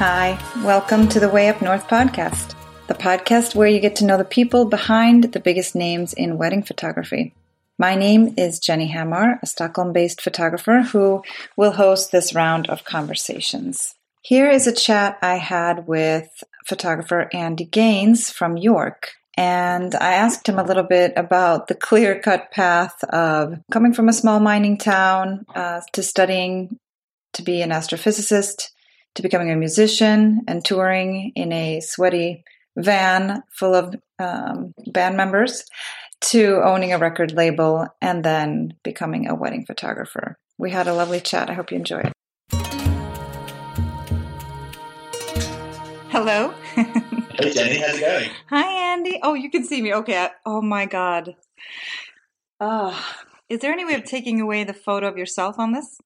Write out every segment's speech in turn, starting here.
Hi, welcome to the Way Up North podcast, the podcast where you get to know the people behind the biggest names in wedding photography. My name is Jenny Hammar, a Stockholm based photographer who will host this round of conversations. Here is a chat I had with photographer Andy Gaines from York. And I asked him a little bit about the clear cut path of coming from a small mining town uh, to studying to be an astrophysicist, to becoming a musician and touring in a sweaty van full of um, band members, to owning a record label and then becoming a wedding photographer. We had a lovely chat. I hope you enjoy it. Hello. hey Jenny, how's it going? Hi Andy. Oh, you can see me. Okay. Oh my God. Oh, is there any way of taking away the photo of yourself on this?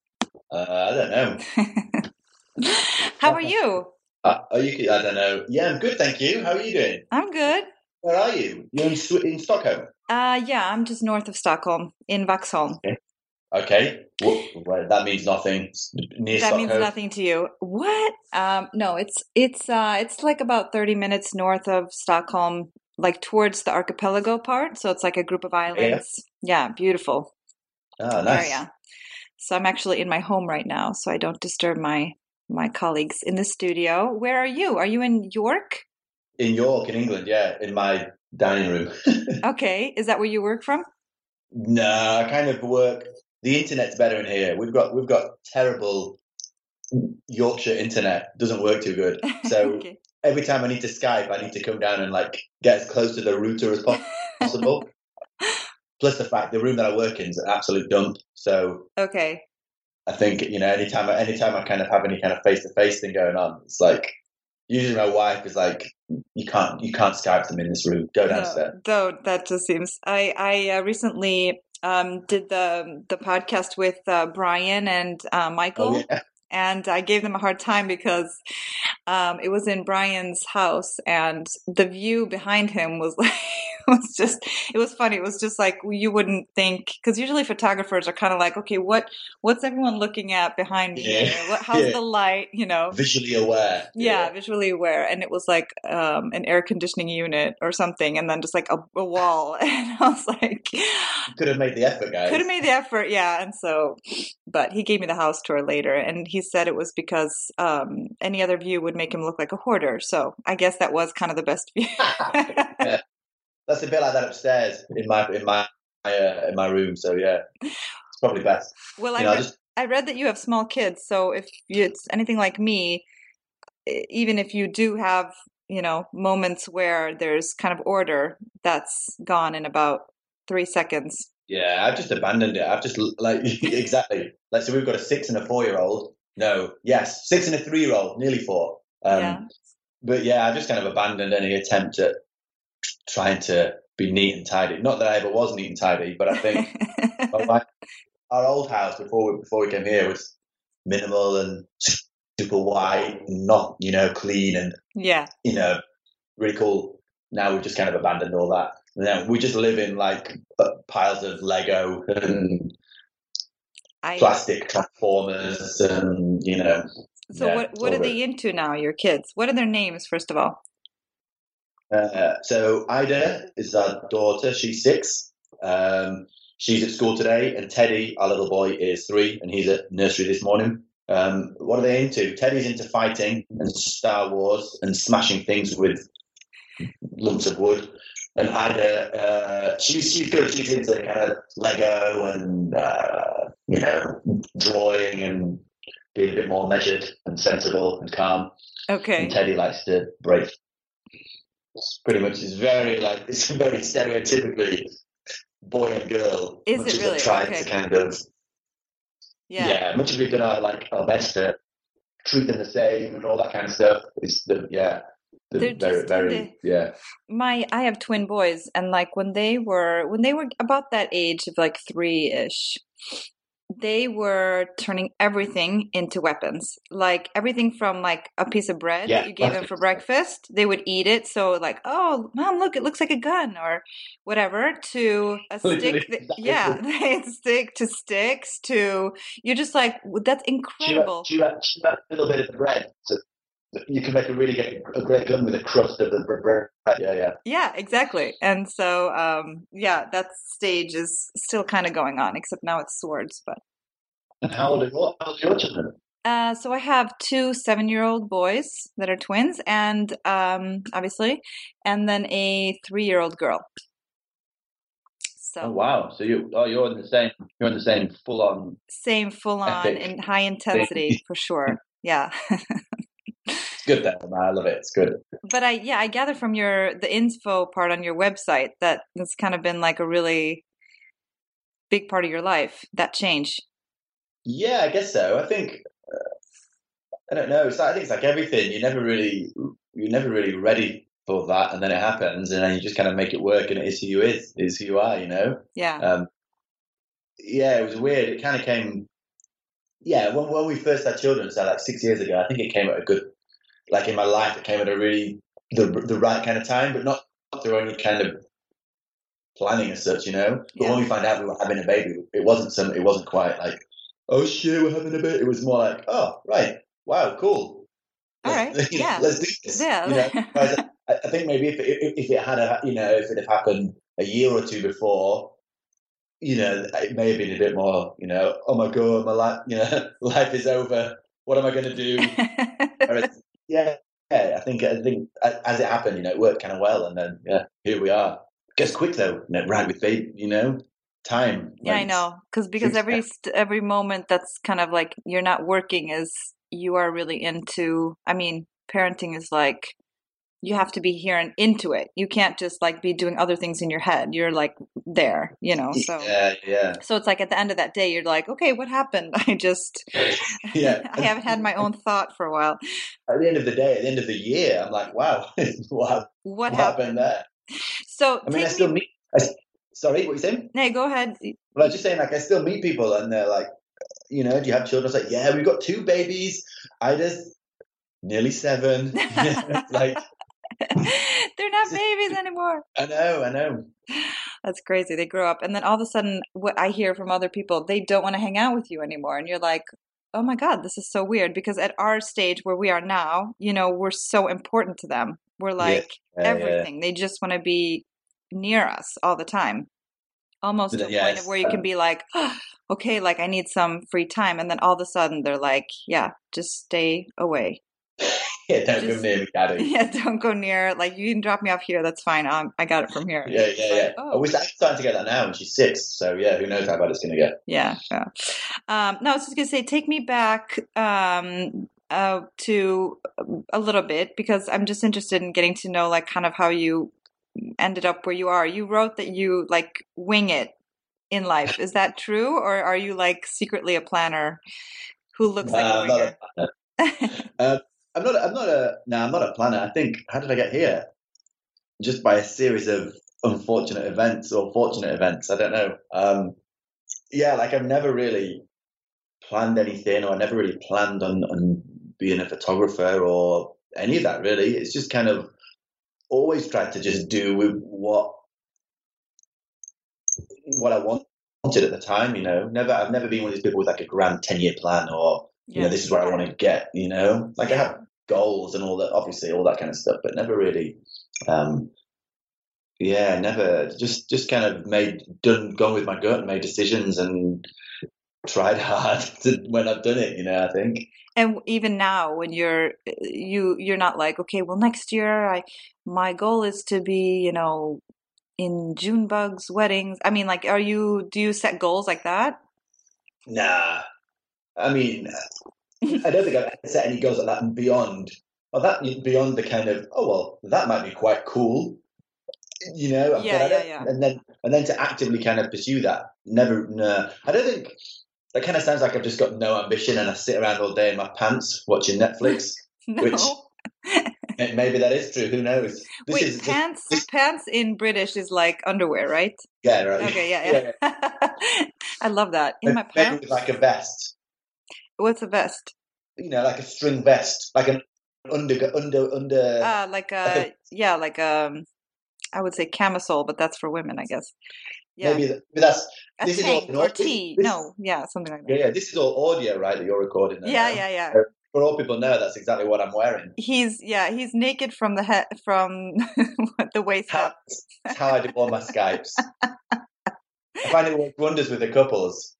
Uh, I don't know. How are you? Uh, are you? I don't know. Yeah, I'm good, thank you. How are you doing? I'm good. Where are you? You're in, in Stockholm. Uh, yeah, I'm just north of Stockholm in Vaxholm. Okay. Okay. Well, right, that means nothing. Near that Stockholm. means nothing to you. What? Um, no, it's it's uh, it's like about thirty minutes north of Stockholm, like towards the archipelago part. So it's like a group of islands. Yeah, yeah beautiful. Oh, nice. Area. So I'm actually in my home right now, so I don't disturb my my colleagues in the studio. Where are you? Are you in York? In York, in England, yeah, in my dining room. okay, is that where you work from? No, I kind of work. The internet's better in here. We've got we've got terrible Yorkshire internet. Doesn't work too good. So okay. every time I need to Skype, I need to come down and like get as close to the router as possible. Plus the fact the room that I work in is an absolute dump. So okay, I think you know anytime anytime I kind of have any kind of face to face thing going on, it's like usually my wife is like, you can't you can't Skype them in this room. Go downstairs. No, no that just seems. I I uh, recently um, did the the podcast with uh, Brian and uh, Michael. Oh, yeah. And I gave them a hard time because um, it was in Brian's house, and the view behind him was like was just it was funny. It was just like you wouldn't think because usually photographers are kind of like, okay, what what's everyone looking at behind me yeah. What, how's yeah. the light? You know, visually aware. Yeah, yeah, visually aware, and it was like um, an air conditioning unit or something, and then just like a, a wall, and I was like, could have made the effort, guys. Could have made the effort, yeah. And so, but he gave me the house tour later, and he said it was because um, any other view would make him look like a hoarder. So I guess that was kind of the best view that's a bit like that upstairs in my in my uh, in my room. So yeah, it's probably best. Well, you I, know, read, just... I read that you have small kids, so if it's anything like me, even if you do have you know moments where there's kind of order, that's gone in about three seconds. Yeah, I've just abandoned it. I've just like exactly like so we've got a six and a four year old. No, yes, six and a three year old, nearly four. Um, yeah. But yeah, I've just kind of abandoned any attempt at trying to be neat and tidy. Not that I ever was neat and tidy, but I think our old house before we, before we came here was minimal and super white, and not you know clean and yeah, you know really cool. Now we've just kind of abandoned all that. And we just live in like uh, piles of Lego and I, plastic transformers, and you know. So yeah, what what are they into now? Your kids? What are their names? First of all. Uh, so Ida is our daughter. She's six. Um, she's at school today, and Teddy, our little boy, is three, and he's at nursery this morning. Um, what are they into? Teddy's into fighting and Star Wars and smashing things with lumps of wood. And Ida, uh, she's she's good. She's into kind of Lego and uh, you know drawing and being a bit more measured and sensible and calm. Okay. And Teddy likes to break pretty much is very like it's very stereotypically boy and girl. Is it really? Trying okay. to kind of yeah. yeah, much as we've done our like our best to treat them the same and all that kind of stuff. Is the yeah. They're very, very, yeah. My, I have twin boys, and like when they were when they were about that age of like three ish, they were turning everything into weapons. Like everything from like a piece of bread yeah, that you gave them for breakfast, they would eat it. So like, oh, mom, look, it looks like a gun or whatever. To a stick, that, yeah, they stick to sticks. To you're just like, that's incredible. Chew, chew, chew a little bit of bread. So you can make a really get a great gun with a crust of the bread. Yeah, yeah. Yeah, exactly. And so, um, yeah, that stage is still kind of going on, except now it's swords. But and how old are your, how old are your children? Uh, so I have two seven-year-old boys that are twins, and um, obviously, and then a three-year-old girl. So oh, wow! So you oh you're in the same you're in the same full-on same full-on and high intensity for sure. Yeah. good though. I love it. It's good. But I yeah I gather from your the info part on your website that it's kind of been like a really big part of your life that change. Yeah, I guess so. I think I don't know. It's like, I think it's like everything. You never really, you're never really ready for that, and then it happens, and then you just kind of make it work, and it is who you is, is who you are. You know. Yeah. Um, yeah, it was weird. It kind of came. Yeah, when when we first had children, so like six years ago, I think it came at a good, like in my life, it came at a really the the right kind of time, but not through any kind of planning as such, you know. But yeah. when we found out we were having a baby, it wasn't some. It wasn't quite like, oh shit, we're having a baby. It was more like, oh right, wow, cool. All right. yeah. Let's do this. Yeah. You know? I, I think maybe if it, if it had a, you know, if it had happened a year or two before, you know, it may have been a bit more, you know, oh my god, my life, you know, life is over. What am I going to do? yeah, yeah, I think I think as it happened, you know, it worked kind of well, and then yeah, here we are. It gets quick though, right with baby, you know, time. Yeah, I know, because because every every moment that's kind of like you're not working is you are really into i mean parenting is like you have to be here and into it you can't just like be doing other things in your head you're like there you know so yeah yeah so it's like at the end of that day you're like okay what happened i just yeah i haven't had my own thought for a while at the end of the day at the end of the year i'm like wow what, what, happened? happened there so i mean i still me- meet I, sorry what you saying no go ahead well i was just saying like i still meet people and they're like you know, do you have children? I was like, yeah, we've got two babies. Ida's nearly seven. like, they're not babies anymore. I know, I know. That's crazy. They grow up, and then all of a sudden, what I hear from other people, they don't want to hang out with you anymore, and you're like, oh my god, this is so weird. Because at our stage where we are now, you know, we're so important to them. We're like yeah, everything. Yeah. They just want to be near us all the time almost to a yes. point of where you uh can be like, oh, okay, like I need some free time, and then all of a sudden they're like, yeah, just stay away. yeah, don't just, go near me, Daddy. Yeah, don't go near. Like you can drop me off here. That's fine. Um, I got it from here. yeah, yeah, yeah. Like, oh. We're starting to get that now, and she's six. So yeah, who knows how bad it's going to get? Yeah, yeah. Um, no, I was just going to say, take me back um, uh, to a little bit because I'm just interested in getting to know, like, kind of how you ended up where you are. You wrote that you like wing it in life. Is that true, or are you like secretly a planner who looks like a winger? uh, I'm not. I'm not a. No, I'm not a planner. I think. How did I get here? Just by a series of unfortunate events or fortunate events. I don't know. Um, yeah, like I've never really planned anything, or I never really planned on, on being a photographer or any of that. Really, it's just kind of always tried to just do with what what I wanted at the time. You know, never I've never been one of these people with like a grand ten year plan or yeah. you know this is where I want to get. You know, like I have goals and all that, obviously all that kind of stuff, but never really. Um, yeah, never just just kind of made done gone with my gut and made decisions and tried hard to, when I've done it. You know, I think and even now when you're you you're not like okay well next year i my goal is to be you know in Junebug weddings i mean like are you do you set goals like that nah i mean i don't think I've set any goals like that and beyond well that beyond the kind of oh well that might be quite cool you know yeah, yeah, yeah. and then and then to actively kind of pursue that never no i don't think that kind of sounds like I've just got no ambition and I sit around all day in my pants watching Netflix. no. Which maybe that is true. Who knows? This Wait, is, pants this, pants in British is like underwear, right? Yeah, right. Okay, yeah, yeah. yeah. I love that. In my pants, like a vest. What's a vest? You know, like a string vest, like an under under under. Ah, uh, like a, like a yeah, like um, I would say camisole, but that's for women, I guess. Yeah. Maybe, that's a this is all or tea. This, no, yeah, something like that. Yeah, yeah. This is all audio, right? That you're recording. yeah, yeah, yeah. for all people know, that's exactly what I'm wearing. He's yeah, he's naked from the head from the waist How, up. that's how I do all my Skypes. I find it works wonders with the couples.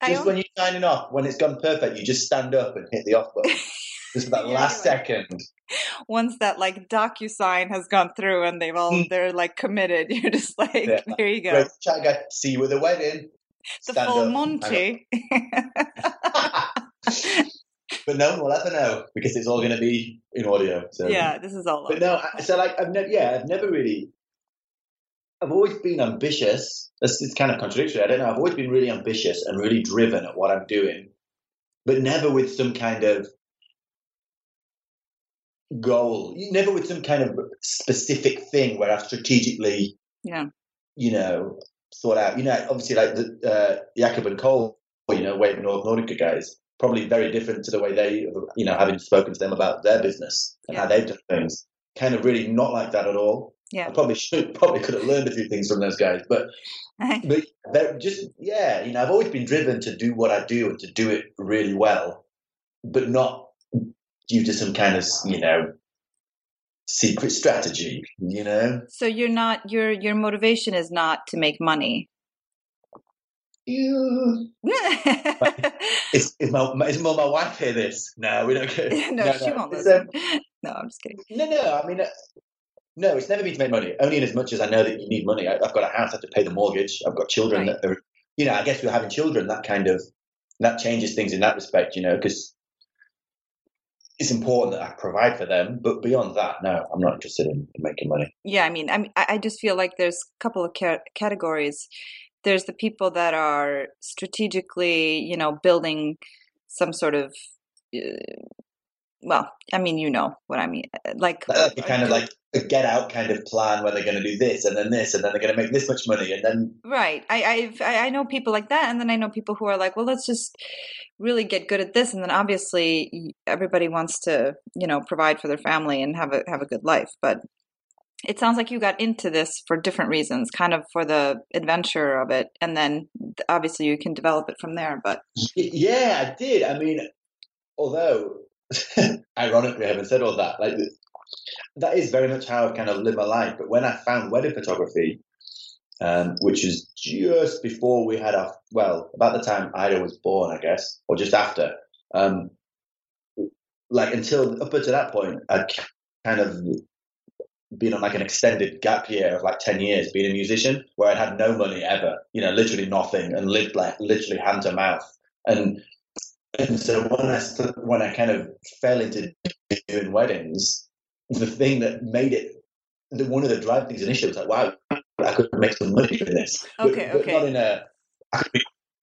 I Just when you're signing off, when it's gone perfect, you just stand up and hit the off button. Just for that Yeah, last like- second. once that like DocuSign has gone through and they've all Mm. they're like committed, you're just like, Yeah. there you go. Great chat guy. See you at the wedding. The Stand full up, Monty. but no one will ever know because it's all going to be in audio. So. yeah, this is all. But no, so like I've never, yeah, I've never really. I've always been ambitious. This is kind of contradictory. I don't know. I've always been really ambitious and really driven at what I'm doing, but never with some kind of goal. Never with some kind of specific thing where I've strategically, Yeah. you know, thought out. You know, obviously, like the uh, Jakob and Cole, you know, Wave North Nordica guys, probably very different to the way they, you know, having spoken to them about their business and how they've done things. Kind of really not like that at all. Yeah. I probably should, probably could have learned a few things from those guys, but but just yeah, you know, I've always been driven to do what I do and to do it really well, but not due to some kind of you know secret strategy. You know, so you're not your your motivation is not to make money. you. Is, is, my, is more my wife hear this? No, we don't care. no, she won't listen. um, no, I'm just kidding. No, no. I mean, uh, no. It's never been to make money. Only in as much as I know that you need money. I, I've got a house. I have to pay the mortgage. I've got children Right. that are. You know, I guess we're having children. That kind of that changes things in that respect. You know, because it's important that I provide for them. But beyond that, no, I'm not interested in, in making money. Yeah, I mean, I I just feel like there's a couple of ca- categories. There's the people that are strategically, you know, building some sort of, uh, well, I mean, you know what I mean, uh, like Like kind of like a get out kind of plan where they're going to do this and then this and then they're going to make this much money and then Right. I I've, I I know people like that, and then I know people who are like, well, let's just really get good at this, and then obviously everybody wants to, you know, provide for their family and have a have a good life. But it sounds like you got into this for different reasons, kind of for the adventure of it, and then obviously you can develop it from there. But Yeah, I did. I mean, although ironically, I haven't said all that. Like that is very much how I've kind of lived my life. But when I found wedding photography, um, which is just before we had our well, about the time Ida was born, I guess, or just after. Um, like until up until that point, I'd kind of been on like an extended gap year of like 10 years being a musician where I'd had no money ever, you know, literally nothing and lived like literally hand to mouth. And and so when I when I kind of fell into doing weddings, the thing that made it the, one of the driving things initially was like, wow, I could make some money from this. But- Okay, but okay. Not in a, I could be,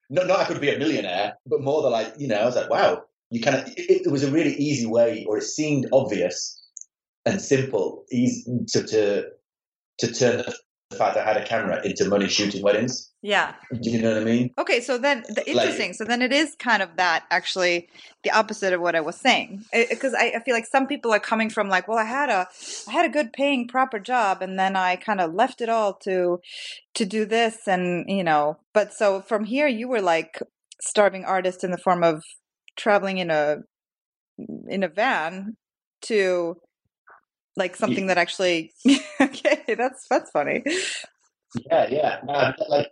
not not I could be a millionaire, but more than like you know, I was like, wow, you kind of. It, it was a really easy way, or it seemed obvious and simple, easy to to to turn the fact I had a camera into money shooting weddings. yeah, Do you know what I mean? okay. So then the interesting. so then it is kind of that actually the opposite of what I was saying because I, I feel like some people are coming from like, well, I had a I had a good paying proper job and then I kind of left it all to to do this and you know. But so from here, you were like starving artist in the form of traveling in a in a van to like something that actually okay that's that's funny Yeah, yeah. No, I- like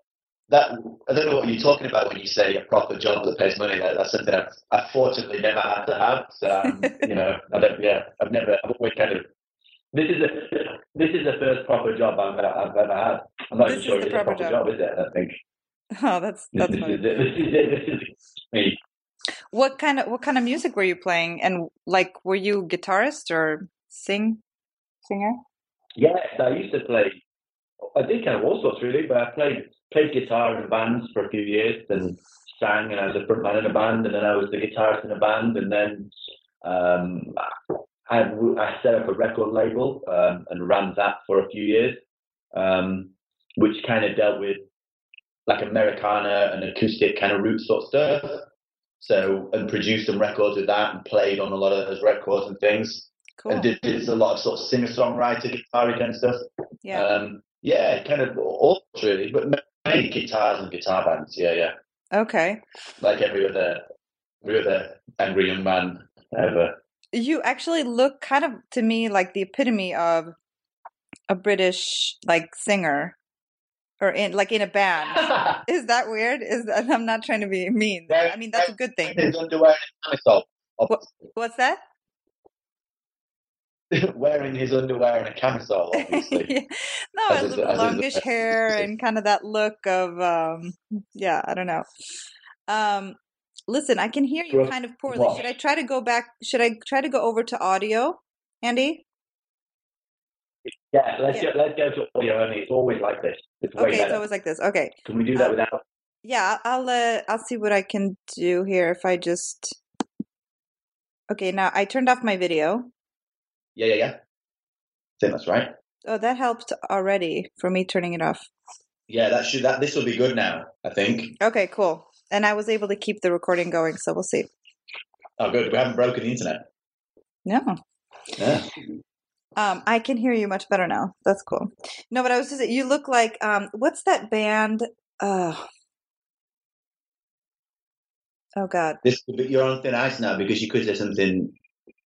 that. I don't know what you're talking about when you say a proper job that pays money. That, that's something I've, I've fortunately never had to have. So um, you know, I don't. Yeah, I've never. I've always kind of. This is a this is the first proper job I've, I've ever had. I'm not This even sure it's a proper proper job. job. is it? I think. oh that's that's this funny is it. This is it. This is me. what kind of what kind of music were you playing and like were you guitarist or sing singer Yes, I used to play. I did kind of all sorts really, but I played played guitar in bands for a few years, and sang, and I was a front man in a band, and then I was the guitarist in a band, and then um, I, I set up a record label um, and ran that for a few years, um, which kind of dealt with like Americana and acoustic kind of root sort of stuff. So and produced some records with that, and played on a lot of those records and things cool and did, did a lot of sort of singer songwriter guitar kind of stuff. yeah Um, yeah, kind of all really, but mainly guitars and guitar bands. Yeah, yeah, okay like every other, every other angry young man ever. You actually look kind of to me like the epitome of a British like singer or in like in a band. Is that weird? Is that, I'm not trying to be mean. I mean that's a good thing. Underwear and camisole. What's that? Wearing his underwear and a camisole, obviously. Yeah. No, As a is- little as longish as hair and kind of that look of um yeah, I don't know. Um listen, I can hear you kind of poorly. what? Should I try to go back should I try to go over to audio, Andy? Yeah, let's Yeah. go. Let's go to audio only. It's always like this. It's Okay, it's always like this. Okay. Can we do that uh, without? Yeah, I'll uh, I'll see what I can do here if I just Okay, now I turned off my video. Yeah, yeah, yeah. That's right. Oh, that helped already for me turning it off. Yeah, that should. That this will be good now. I think. Okay, cool. And I was able to keep the recording going, so we'll see. Oh, good. We haven't broken the internet. No. Yeah. Um, I can hear you much better now. That's cool. No, but I was just you look like um what's that band? Uh Oh god. This could be, you're on thin ice now because you could say something.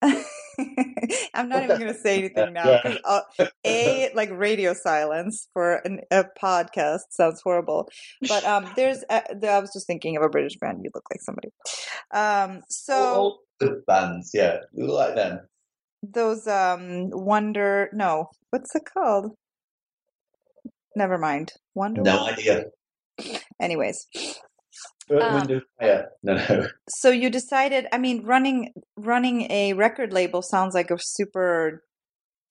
I'm not even going to say anything now uh, a like radio silence for an, a podcast sounds horrible. But um, there's uh, I was just thinking of a British band. You look like somebody. Um, so all the bands, yeah, you look like them. those um Wonder no, what's it called? Never mind. Wonder. No idea. Anyways, Um, Wind, and Fire. No, no. so you decided. I mean, running running a record label sounds like a super.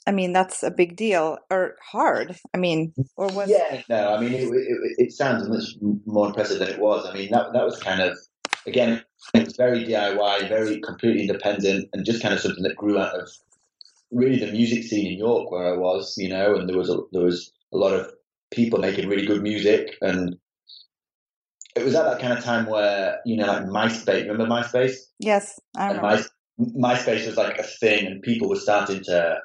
I mean, that's a big deal or hard. I mean, or was Yeah, no. I mean, it, it, it sounds much more impressive than it was. I mean, that that was kind of again, it was very DIY, very completely independent, and just kind of something that grew out of really the music scene in York where I was, you know, and there was a, there was a lot of people making really good music, and it was at that kind of time where you know, like MySpace. Remember MySpace? Yes, I remember. My, MySpace was like a thing, and people were starting to.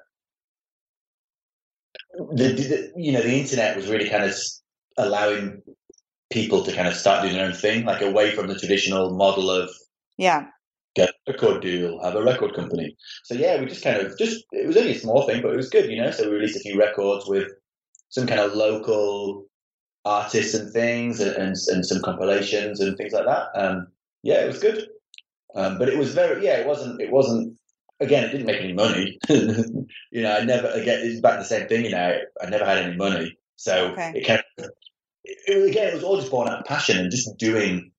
The, the you know the internet was really kind of allowing people to kind of start doing their own thing, like away from the traditional model of Yeah, get a record deal, have a record company. So yeah, we just kind of just it was only a small thing, but it was good, you know. So we released a few records with some kind of local artists and things, and and, and some compilations and things like that. Um, yeah, it was good, um, but it was very yeah, it wasn't it wasn't. Again, it didn't make any money. you know, I never again. It's back to the same thing. You know, I never had any money, so Okay. it kind of it, again, it was all just born out of passion and just doing.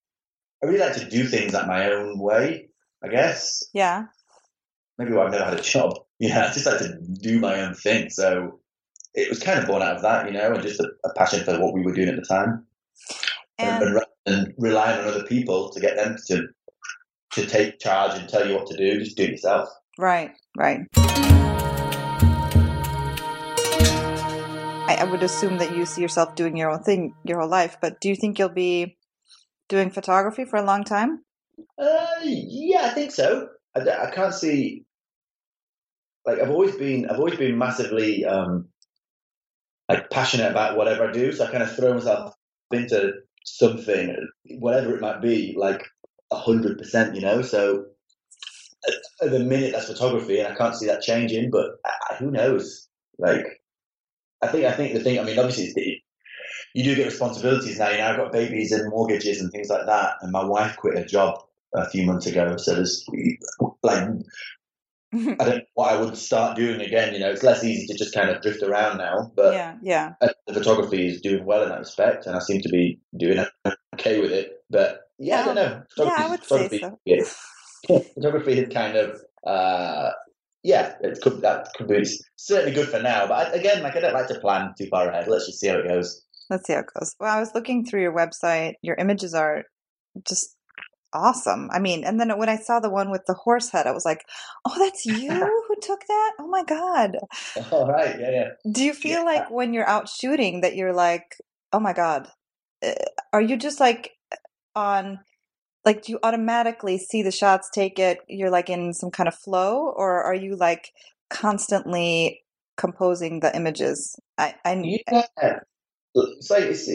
I really like to do things at my own way. I guess yeah. maybe why I've never had a job. Yeah, I just like to do my own thing. So it was kind of born out of that, you know, and just a, a passion for what we were doing at the time, and, And and, relying on other people to get them to to take charge and tell you what to do. Just do it yourself. right, right. I, I would assume that you see yourself doing your own thing your whole life, but do you think you'll be doing photography for a long time? Uh, yeah, I think so. I can't see. Like I've always been, I've always been massively um, like passionate about whatever I do. So I kind of throw myself into something, whatever it might be, like a hundred percent. You know. So at, the minute that's photography, and I can't see that changing. But uh, who knows? Like, I think, I think the thing. I mean, obviously, you do get responsibilities now. You know, I've got babies and mortgages and things like that, and my wife quit her job a few months ago. So there's like I don't know what I would start doing again. You know, it's less easy to just kind of drift around now. But yeah, yeah. uh, the photography is doing well in that respect, and I seem to be doing okay with it. But yeah, I don't know. Yeah, I would say photography, so. yeah. photography is kind of. Uh, yeah, it could that could be certainly good for now. But I, again, like I don't like to plan too far ahead. Let's just see how it goes. Let's see how it goes. Well, I was looking through your website. Your images are just awesome. I mean, and then when I saw the one with the horse head, I was like, "Oh, that's you who took that? Oh my god!" All right, yeah, yeah. Do you feel Yeah. like when you're out shooting that you're like, "Oh my god"? Uh, Are you just like on like do you automatically see the shots, take it, you're like in some kind of flow or are you like constantly composing the images? I I Yeah, it's like it's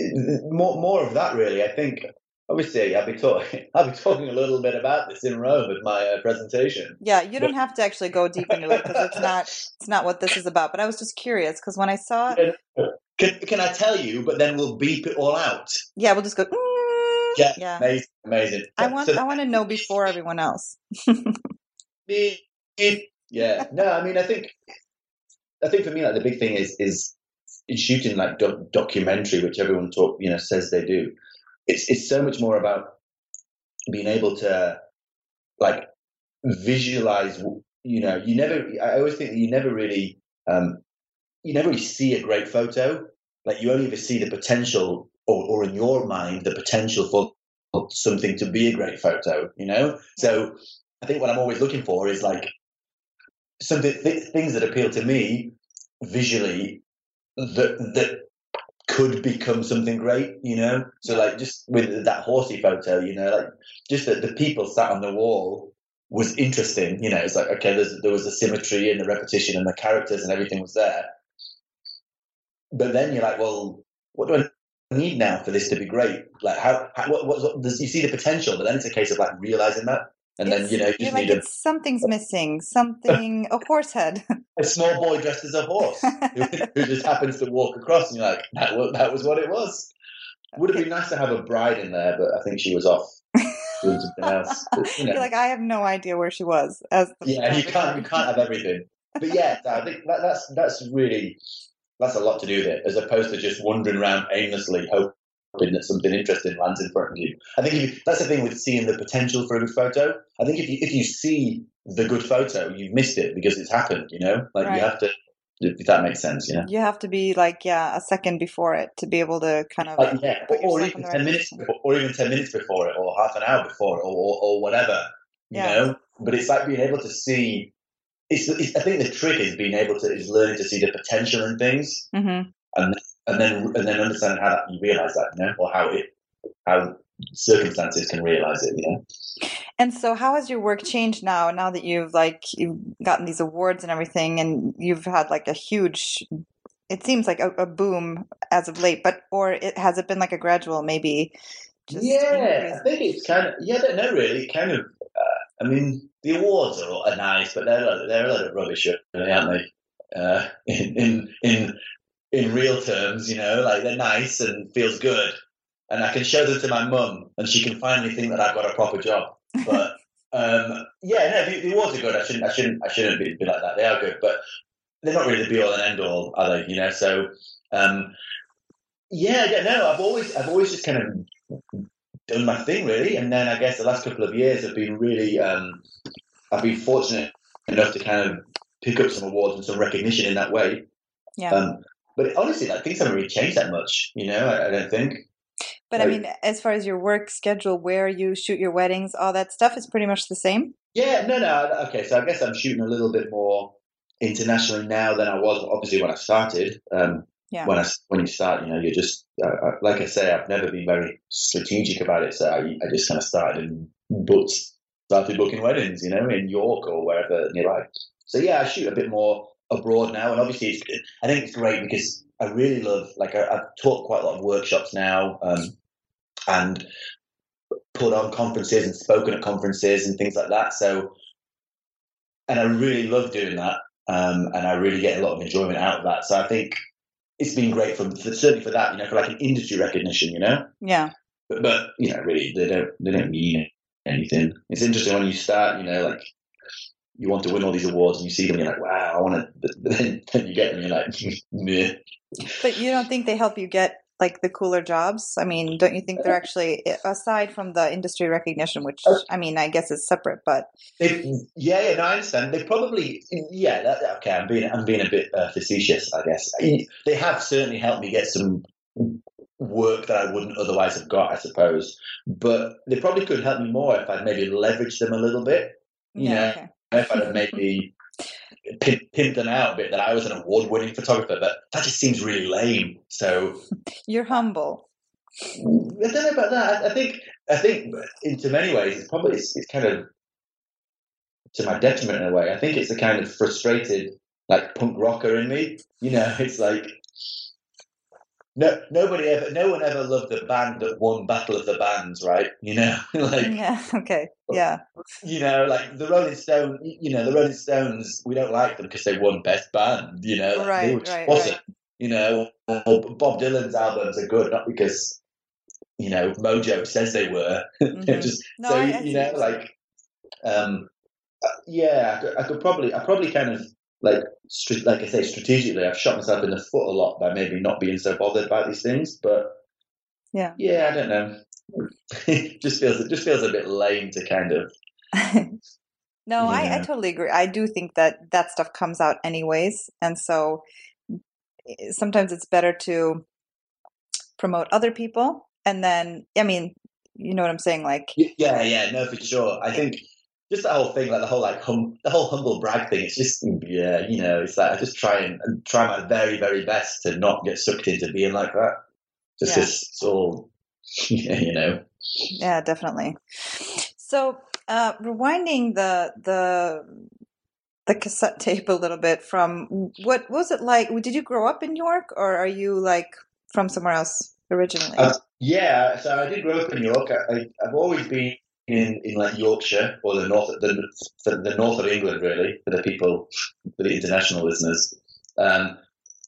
more more of that really. I think obviously I'll be talking I'll be talking a little bit about this in Rome at my uh, presentation. Yeah, you don't have to actually go deep into it because it's not it's not what this is about. But I was just curious because when I saw it, Can, can I tell you? But then we'll beep it all out. yeah, we'll just go. "Mm." Yeah, yeah. amazing, amazing. I want So- I want to know before everyone else. beep, beep. Yeah, no, I mean, I think, I think for me, like the big thing is is, is shooting like doc- documentary, which everyone talk, you know, says they do. It's it's so much more about being able to like visualize. You know, you never. I always think that you never really, um, you never really see a great photo. Like you only ever see the potential, or, or in your mind, the potential for something to be a great photo. You know, so I think what I'm always looking for is like something th- things that appeal to me visually that that could become something great, you know. So like just with that horsey photo, you know, like just that the people sat on the wall was interesting. You know, it's like okay, there was the symmetry and the repetition and the characters and everything was there. But then you're like, well, what do I need now for this to be great? Like how, how what, what, what does you see the potential, but then it's a case of like realizing that. And then you know you just like need a, it's, something's missing, something a horse head. a small boy dressed as a horse who, who just happens to walk across, and you're like, that was, that was what it was. Would have been nice to have a bride in there, but I think she was off doing something else. But, you know, like I have no idea where she was. As yeah, you can't you can't have everything. But yeah, I think that, that's that's really that's a lot to do with it, as opposed to just wandering around aimlessly hoping that something interesting lands in front of you. I think you, that's the thing with seeing the potential for a good photo. I think if you if you see the good photo, you've missed it because it's happened. You know, like Right. you have to. If that makes sense, you know. You have to be like yeah a second before it to be able to kind of yeah, or, or even ten minutes, before, or even ten minutes before it, or half an hour before it, or or, or whatever. You Yeah. know, but it's like being able to see. It's, it's. I think the trick is being able to is learning to see the potential in things, hmm and then and then understand how that you realize that, you know, or how it how circumstances can realize it, you know. And so, how has your work changed now? Now that you've like you've gotten these awards and everything, and you've had like a huge, it seems like a, a boom as of late. But or it has it been like a gradual, maybe? Just yeah? I think it's kind of yeah, I don't know really. Kind of, uh, I mean, the awards are, are nice, but they're they're a lot of rubbish, really, aren't they? Uh, in in in in real terms, you know, like they're nice and feels good, and I can show them to my mum, and she can finally think that I've got a proper job. But um, yeah, no, the, the awards are good. I shouldn't I shouldn't I shouldn't be, be like that. They are good, but they're not really the be all and end all, are they? You know, so. Um, yeah, I don't know. I've always, I've always just kind of done my thing really, and then I guess the last couple of years have been really. Um, I've been fortunate enough to kind of pick up some awards and some recognition in that way. Yeah. Um, but honestly, like things haven't really changed that much. You know, I, I don't think. But I mean, as far as your work schedule, where you shoot your weddings, all that stuff is pretty much the same. Yeah, no, no. Okay, so I guess I'm shooting a little bit more internationally now than I was obviously when I started. Um, Yeah. When I when you start, you know, you're just uh, like I say, I've never been very strategic about it, so I, I just kind of started and booked, started booking weddings, you know, in York or wherever nearby. So yeah, I shoot a bit more abroad now, and obviously, it's, I think it's great because I really love. Like I, I've taught quite a lot of workshops now, um, and put on conferences and spoken at conferences and things like that. So, and I really love doing that, um, and I really get a lot of enjoyment out of that. So I think it's been great for, for certainly for that, you know, for like an industry recognition, you know. Yeah. But, but you know, really, they don't they don't mean anything. It's interesting when you start, you know, like you want to win all these awards and you see them, and you're like, wow, I want to. But then, then you get them, and you're like, meh. But you don't think they help you get like the cooler jobs? I mean, don't you think they're actually aside from the industry recognition, which I mean, I guess is separate, but They, yeah, yeah, no, I understand. They probably, yeah, that, okay. I'm being, I'm being a bit uh, facetious, I guess. They have certainly helped me get some work that I wouldn't otherwise have got, I suppose. But they probably could help me more if I'd maybe leveraged them a little bit. You yeah, know, okay. If I'd have maybe pimp, pimped them out a bit that I was an award-winning photographer. But that just seems really lame. So You're humble. I don't know about that. I, I think I think in too many ways it's probably it's, it's kind of to my detriment in a way. I think it's a kind of frustrated like punk rocker in me. You know, it's like no, nobody ever, no one ever loved the band that won Battle of the Bands, right? You know, like yeah, okay, yeah, you know, like the Rolling Stones. You know, the Rolling Stones. We don't like them because they won Best Band. You know, Right, they were right, awesome. right. You know, Bob Dylan's albums are good not because you know Mojo says they were. Mhm. just No, so I- I you know, what you're saying. like, um, uh, yeah, I could, I could probably, I probably kind of like, like I say, strategically, I've shot myself in the foot a lot by maybe not being so bothered about these things. But Yeah. yeah, I don't know. it just feels, it just feels a bit lame to kind of, no, I, I totally agree. I do think that that stuff comes out anyways, and so eh, sometimes it's better to promote other people, and then I mean, you know what I'm saying, like yeah, yeah, no, for sure. I think just that whole thing, like the whole like hum, the whole humble brag thing. It's just, yeah, you know, it's like I just try and, and try my very, very best to not get sucked into being like that. Just Yeah. it's all, you know. Yeah, definitely. So, uh, rewinding the the the cassette tape a little bit from what was it like? Did you grow up in York, or are you like from somewhere else originally? Uh, yeah, so I did grow up in York. I, I, I've always been in, in like Yorkshire or the north, the, the, the north of England, really, for the people, for the international listeners. Um,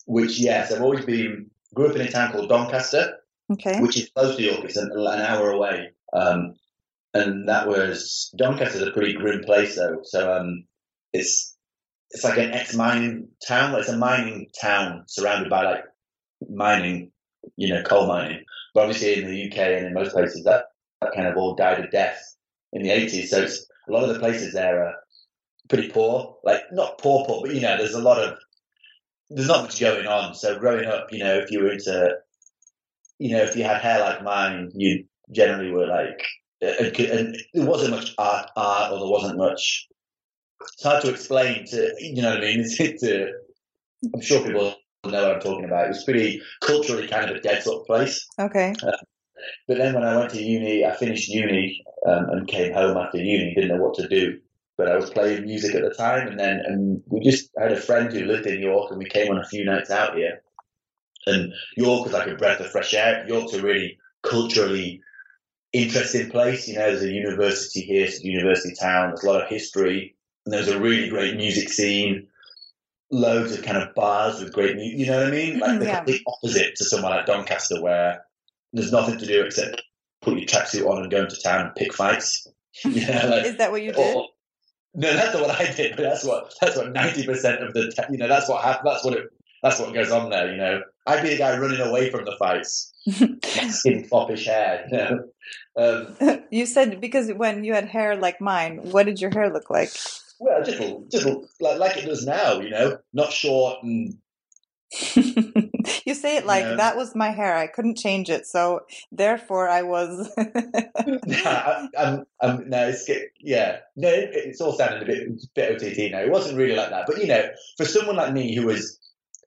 which, yes, I've always been, grew up in a town called Doncaster, okay. which is close to York. It's an, an hour away. Um, and that was, Doncaster's a pretty grim place, though. So um, it's it's like an ex-mining town. Like it's a mining town surrounded by like mining, you know, coal mining. But obviously in the UK and in most places that kind of all died a death in the 80s. So it's, a lot of the places there are pretty poor. Like not poor, poor, but you know, there's a lot of there's not much going on. So growing up, you know, if you were into, you know, if you had hair like mine, you generally were like, uh, and, and there wasn't much art, art, or there wasn't much. It's hard to explain to, you know what I mean? It's, it's a, I'm sure people know what I'm talking about. It was pretty culturally kind of a dead sort of place. Okay. Uh, But then when I went to uni, I finished uni um, and came home after uni, didn't know what to do. But I was playing music at the time, and then and we just I had a friend who lived in York, and we came on a few nights out here. And York was like a breath of fresh air. York's a really culturally interesting place. You know, there's a university here, it's a university town. There's a lot of history, and there's a really great music scene. Loads of kind of bars with great music. You know what I mean? Like the Yeah. complete opposite to somewhere like Doncaster, where there's nothing to do except put your tracksuit on and go into town and pick fights. Yeah, like, Is that what you did? or- no, that's not what I did. But that's what that's what ninety percent of the you know that's what hap- that's what it that's what goes on there. You know, I'd be the guy running away from the fights, skin foppish hair. You know, um, you said because when you had hair like mine, what did your hair look like? well, just just like like it does now. You know, not short and you say it like No. that was my hair. I couldn't change it, so therefore I was. no, I, I'm, I'm, no, it's yeah, no, it's all sounding a bit, bit OTT now. It wasn't really like that, but you know, for someone like me who was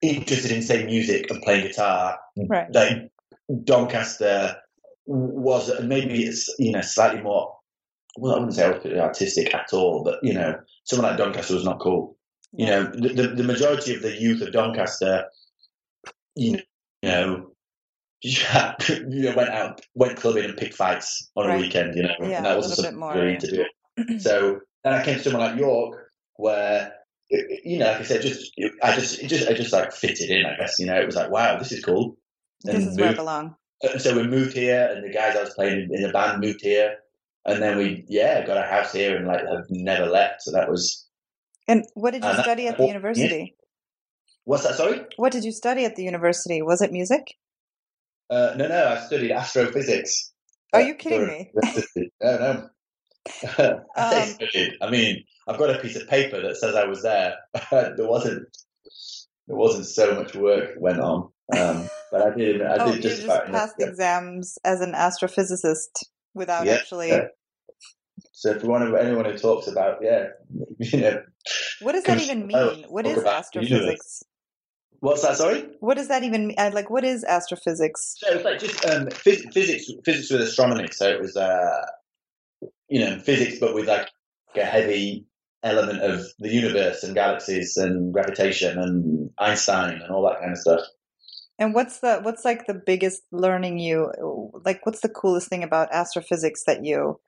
interested in say music and playing guitar, right. like Doncaster was maybe it's you know slightly more. Well, I wouldn't say I was artistic at all, but you know, someone like Doncaster was not cool. You know, the, the, the majority of the youth of Doncaster, you know, you know, you know, went out, went clubbing and picked fights on Right. a weekend, you know, Yeah, and that wasn't something more, really yeah. to do. So then I came to somewhere like York, where you know, like I said, just I just it just I just like fitted in. I guess you know, it was like, wow, this is cool. this and is where I belong. Uh, so we moved here, and the guys I was playing in the band moved here, and then we yeah got a house here and like have never left. So that was And what did you Uh, study at the university? what's that? Sorry. What did you study at the university? Was it music? Uh, no, no, I studied astrophysics. Are you kidding me? no, no. I Um, studied. I mean, I've got a piece of paper that says I was there. there wasn't. There wasn't so much work went on, um, but I did. I oh, did you just just passed exams as an astrophysicist without Yeah, actually. yeah. So if you want to, anyone who talks about, yeah, you know, What does that even oh, mean? What is about the universe. astrophysics? what's that? Sorry. What does that even mean? uh, Like, what is astrophysics? So it's like just um, phys- physics, physics with astronomy. So it was, uh, you know, physics, but with like a heavy element of the universe and galaxies and gravitation and Einstein and all that kind of stuff. And what's the what's like the biggest learning you like? What's the coolest thing about astrophysics that you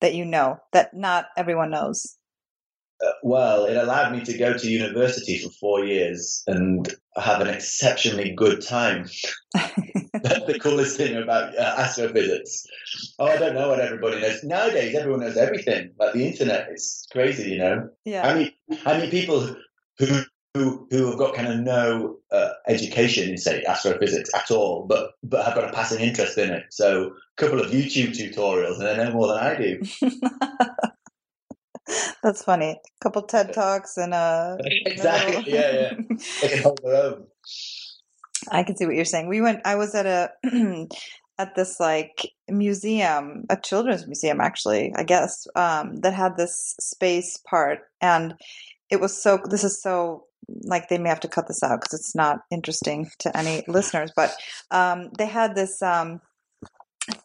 that you know that not everyone knows? Uh, well, it allowed me to go to university for four years and have an exceptionally good time. That's the coolest thing about uh, astrophysics. Oh, I don't know what everybody knows. Nowadays, everyone knows everything. Like the internet is crazy, you know? Yeah. I mean, I mean, people who who who have got kind of no uh, education in say astrophysics at all, but but have got a passing interest in it. So a couple of YouTube tutorials, and they know more than I do. That's funny. A couple of TED talks and uh exactly. Yeah, yeah. They can hold their own. I can see what you're saying. We went. I was at a at this like museum, a children's museum, actually. I guess um, that had this space part, and it was so. This is so like they may have to cut this out because it's not interesting to any listeners. But um, they had this um,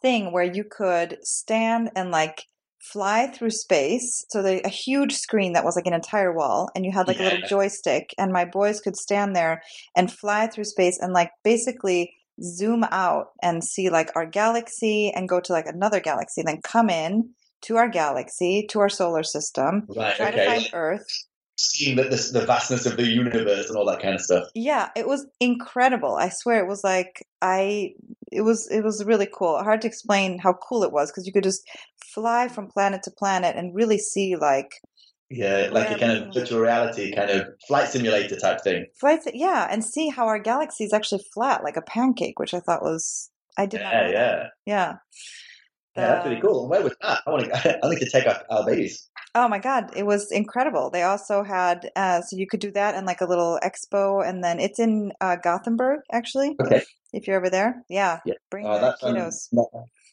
thing where you could stand and like fly through space. So they, a huge screen that was like an entire wall, and you had like a little joystick, and my boys could stand there and fly through space and like basically zoom out and see like our galaxy and go to like another galaxy, then come in to our galaxy, to our solar system, Right. try to find Earth. Seeing that the the vastness of the universe and all that kind of stuff. Yeah, it was incredible. I swear it was like I it was it was really cool. Hard to explain how cool it was because you could just fly from planet to planet and really see like Yeah, like a kind of virtual reality, kind of flight simulator type thing. flights yeah, and see how our galaxy is actually flat like a pancake, which I thought was I did not Yeah, that. yeah. Yeah. Yeah, that's pretty cool. And where was that? I want to. I need to take our, our babies. Oh my God, it was incredible. They also had, uh, so you could do that and like a little expo, and then it's in uh, Gothenburg, actually, Okay. if you're ever there. Yeah, Yeah. bring Oh, the um, my,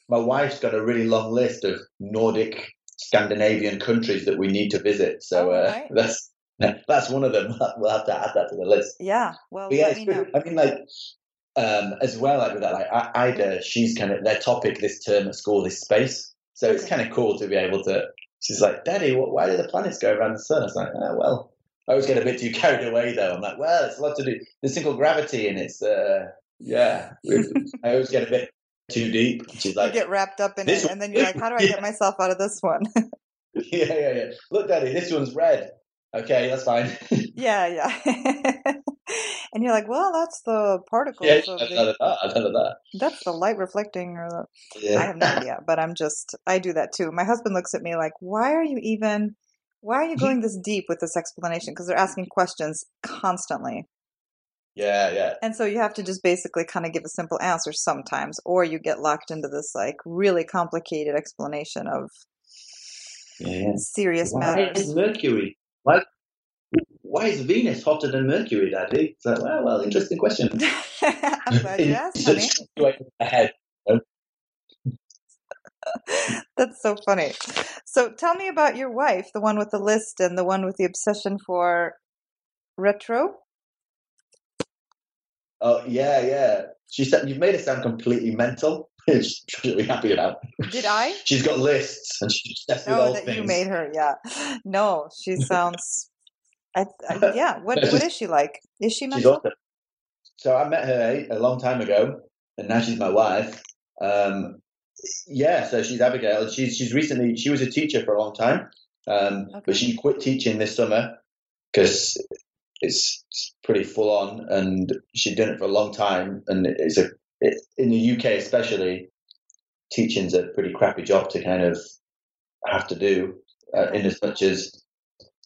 my wife's got a really long list of Nordic, Scandinavian countries that we need to visit. So Oh, uh, right. that's that's one of them. We'll have to add that to the list. Yeah, well, But yeah, let it's me know. good. I mean, like, um, as well, like with that, like Ida, she's kind of their topic this term at school is space. So it's kind of cool to be able to. She's like, Daddy, what, why do the planets go around the sun? I was like, oh, well, I always get a bit too carried away though. I'm like, well, it's a lot to do. There's single gravity and it's, uh, yeah. I always get a bit too deep. She's You get wrapped up in it, and then you're like, how do I yeah. get myself out of this one? yeah, yeah, yeah. Look, Daddy, this one's red. Okay, that's fine. yeah, yeah. and you're like, well, that's the particles yeah, of I've the, that. That. that's the light reflecting, or the, Yeah. I have no idea, but I'm just, I do that too. My husband looks at me like, why are you even, why are you going this deep with this explanation? Because they're asking questions constantly. yeah, yeah. And so you have to just basically kind of give a simple answer sometimes, or you get locked into this like really complicated explanation of Yeah. serious Why matters. is Mercury? Why, why is Venus hotter than Mercury, Daddy? It's like, well, well, interesting question. I'm glad you asked, It's honey. just straight ahead. That's so funny. So tell me about your wife, the one with the list and the one with the obsession for retro. Oh, yeah, yeah. She said, you've made it sound completely mental. I'm really happy about. Did I? She's got lists and she's obsessed with Oh, that things. you made her. Yeah. No, she sounds. I, I yeah. What what is she like? Is she She's awesome. So I met her a long time ago, and now she's my wife. Um, yeah, so she's Abigail, and she's she's recently she was a teacher for a long time, um, Okay. but she quit teaching this summer because it's pretty full on, and she'd done it for a long time, and it's a it, in the UK especially, teaching's a pretty crappy job to kind of have to do, uh, in as much as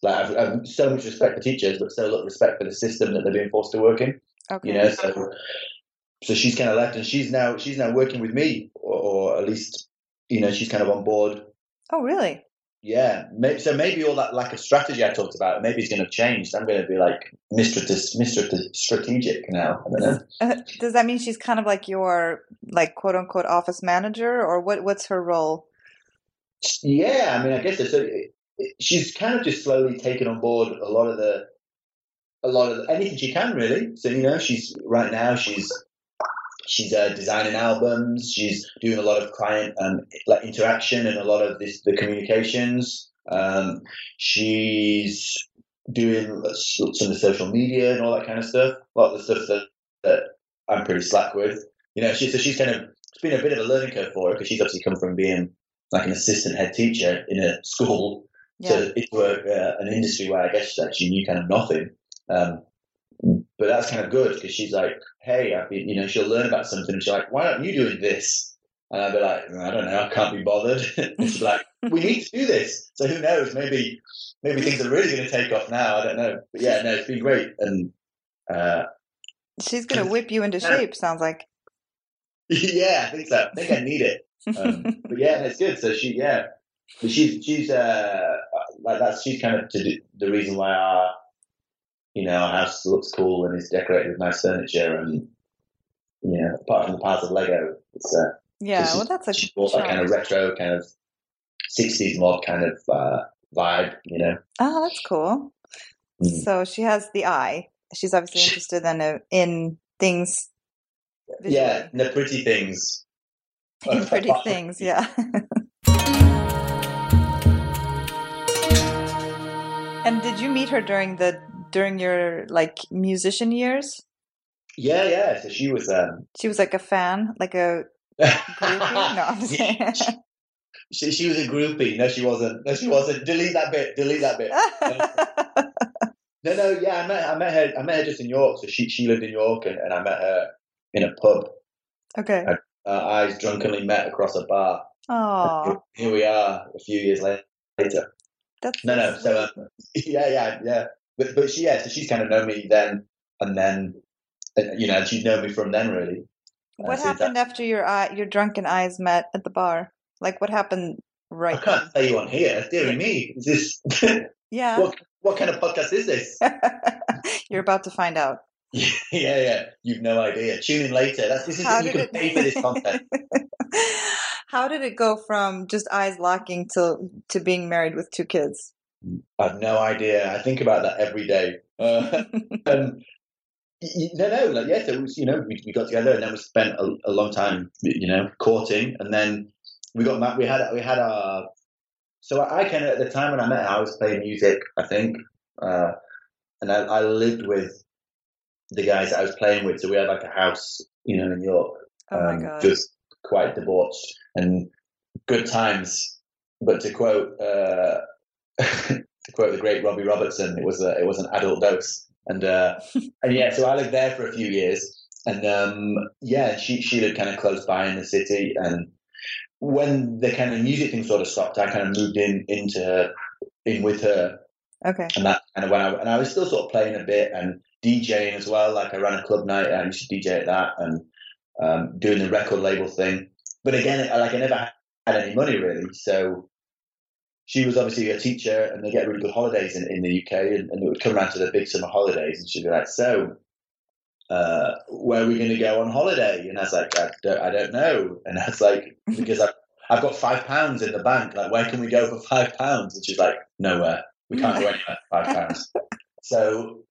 like I've, I've so much respect for teachers, but so little respect for the system that they're being forced to work in Okay. you know so so she's kind of left and she's now she's now working with me or, or at least you know she's kind of on board Oh, really? Yeah so maybe all that lack of strategy i talked about maybe it's going to change i'm going to be like mr mr strategic now i don't know Uh, does that mean she's kind of like your like quote unquote office manager, or what? What's her role? yeah i mean i guess it, she's kind of just slowly taken on board a lot of the a lot of anything she can really so you know she's right now she's she's uh, designing albums. She's doing a lot of client um, like interaction and a lot of this the communications. Um, she's doing some of the social media and all that kind of stuff. A lot of the stuff that, that I'm pretty slack with. You know, she, so she's kind of it's been a bit of a learning curve for her because she's obviously come from being like an assistant head teacher in a school Yeah. to into a, uh, an industry where I guess she knew kind of nothing. Um, but that's kind of good because she's like, hey, I've been, you know, she'll learn about something and she's like, why aren't you doing this? And I'd be like, I don't know, I can't be bothered. and like, we need to do this. So who knows? Maybe, maybe things are really going to take off now. I don't know. But yeah, no, it's been great. And uh, She's gonna whip you into shape. Sounds like. yeah, I think so. I think I need it. Um, but yeah, it's good. So she, yeah, but she's she's uh like that's she's kind of to do, the reason why our you know our house looks cool and is decorated with nice furniture and you know apart from the piles of Lego, it's uh, yeah. Well, that's a. she bought that kind of retro kind of sixties mod kind of uh, vibe, you know. Oh, that's cool. Mm. So she has the eye. She's obviously interested in in things. Yeah, the pretty things. in pretty things. Yeah. and did you meet her during the during your like musician years? Yeah, yeah. So she was um, She was like a fan, like a groupie. No, I'm saying. she, she was a groupie. No, she wasn't. No, she wasn't. Delete that bit. Delete that bit. No, no, yeah, I met I met her I met her just in York. So she she lived in York, and, and I met her in a pub. okay. Our eyes drunkenly met across a bar. Oh, Here we are, a few years la- later. that's No, no, so um, yeah, yeah, yeah. But but she yeah, so she's kind of known me then, and then you know, she's known me from then really. What Uh, happened after your eye, your drunken eyes met at the bar? Like what happened right? I can't then? tell you on here. Dear me, is this Yeah. what what kind of podcast is this? You're about to find out. yeah, yeah. You've no idea. Tune in later. That's this is How you can pay for this content. How did it go from just eyes locking to to being married with two kids? I've no idea. I think about that every day. Uh, um, y- y- no, no, like yeah. So it was, you know, we, we got together and then we spent a, a long time, you know, courting, and then we got ma- we had we had our. So I, I kind of at the time when I met her, I was playing music, I think, uh, and I, I lived with the guys that I was playing with. So we had like a house, you know, in York, Oh um, just quite debauched and good times. But to quote uh, to quote the great Robbie Robertson, it was a, it was an adult dose. And uh, and yeah, so I lived there for a few years, and um, yeah, she she lived kind of close by in the city. And when the kind of music thing sort of stopped, I kind of moved in into her, in with her, Okay. and that kind of when I and I was still sort of playing a bit and DJing as well. Like I ran a club night, I used to DJ at that, and um, doing the record label thing. But again, I, like I never had any money really, so she was obviously a teacher, and they get really good holidays in, in the UK, and, and it would come around to the big summer holidays, and she'd be like, "So, uh, where are we going to go on holiday?" And I was like, "I don't, I don't know," and I was like, "Because I've, I've got five pounds in the bank. Like, where can we go for five pounds?" And she's like, "Nowhere. We can't go anywhere for five pounds." so,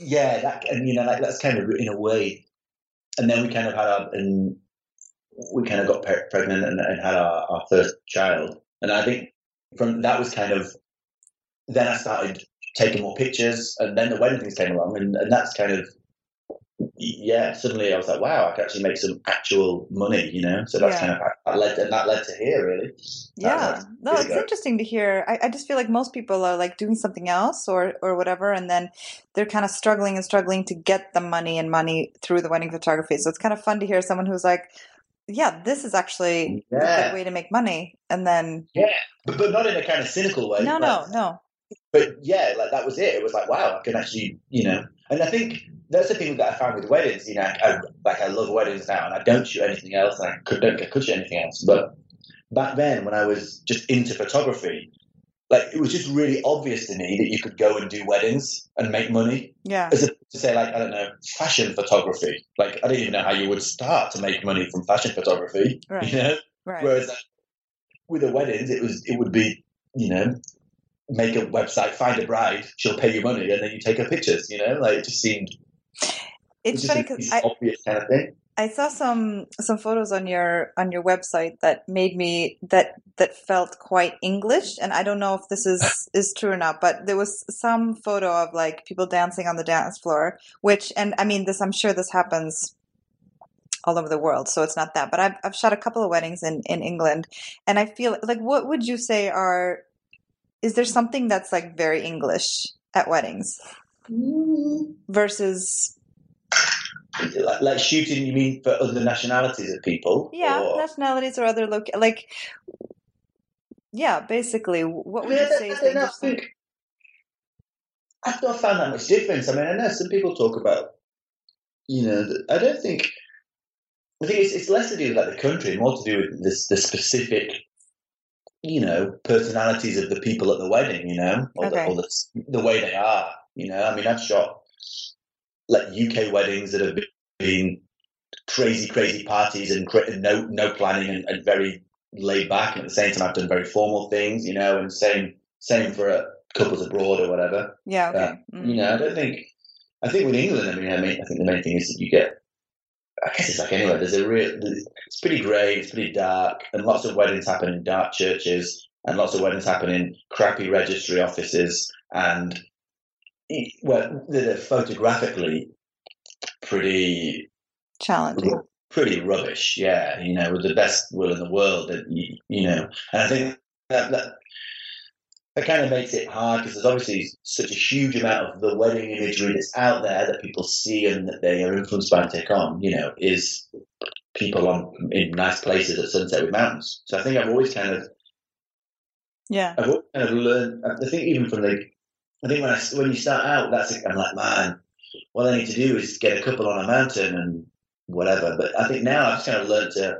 yeah, that and you know, like that's kind of in a way, and then we kind of had our and we kind of got pre- pregnant and, and had our, our first child, and I think from that was kind of then I started taking more pictures, and then the wedding things came along, and, and that's kind of yeah. Suddenly, I was like, wow, I can actually make some actual money, you know. So that's Yeah. kind of that led and that led to here, really. Yeah. No, it's interesting to hear. I, I just feel like most people are like doing something else or or whatever, and then they're kind of struggling and struggling to get the money and money through the wedding photography. So it's kind of fun to hear someone who's like, yeah, this is actually a good way to make money. And then but, but not in a kind of cynical way. no, like- no, no. but yeah, like that was it. It was like, wow, I can actually, you know. And I think that's the thing that I found with weddings. You know, I, like I love weddings now, and I don't shoot anything else, and I could, don't I could shoot anything else. But back then, when I was just into photography, like it was just really obvious to me that you could go and do weddings and make money, Yeah. as opposed to say like I don't know fashion photography. Like I don't even know how you would start to make money from fashion photography. Right. You know, Right. Whereas like, with the weddings, it was it would be you know make a website, find a bride, she'll pay you money, and then you take her pictures. You know, like it just seemed It's just funny a- because I, obvious kind of thing. I saw some some photos on your on your website that made me that that felt quite English, and I don't know if this is is true or not. But there was some photo of like people dancing on the dance floor, which and I mean this. I'm sure this happens all over the world, so it's not that. But I've I've shot a couple of weddings in in England, and I feel like what would you say are is there something that's like very English at weddings mm. versus like, like shooting? You mean for other nationalities of people? yeah Or- nationalities or other look like yeah basically what would Yeah, you say I the know, I think I've not found that much difference. I mean, I know some people talk about, you know, I don't think. I think it's, it's less to do with like the country, more to do with this the specific, you know, personalities of the people at the wedding. You know, or, Okay. the, or the the way they are. You know, I mean, I've shot like UK weddings that have been crazy, crazy parties and no no planning and, and very laid back. And at the same time, I've done very formal things. You know, and same same for uh, couples abroad or whatever. yeah okay Mm. You know, I don't think. I think with England, I mean, I mean, I think the main thing is that you get. I guess it's like anywhere. There's a real. It's pretty grey. It's pretty dark, and lots of weddings happen in dark churches, and lots of weddings happen in crappy registry offices, and well, they're photographically pretty challenging pretty rubbish. Yeah, you know, with the best will in the world, that you, you know, and I think that that, that kind of makes it hard because there's obviously such a huge amount of the wedding imagery that's out there that people see and that they are influenced by and take on. You know, is people on in nice places at sunset with mountains. So I think I've always kind of yeah I've always kind of learned. I think even from the, I think when I when you start out, that's I'm like, man, what I need to do is get a couple on a mountain and whatever. But I think now I've just kind of learned to.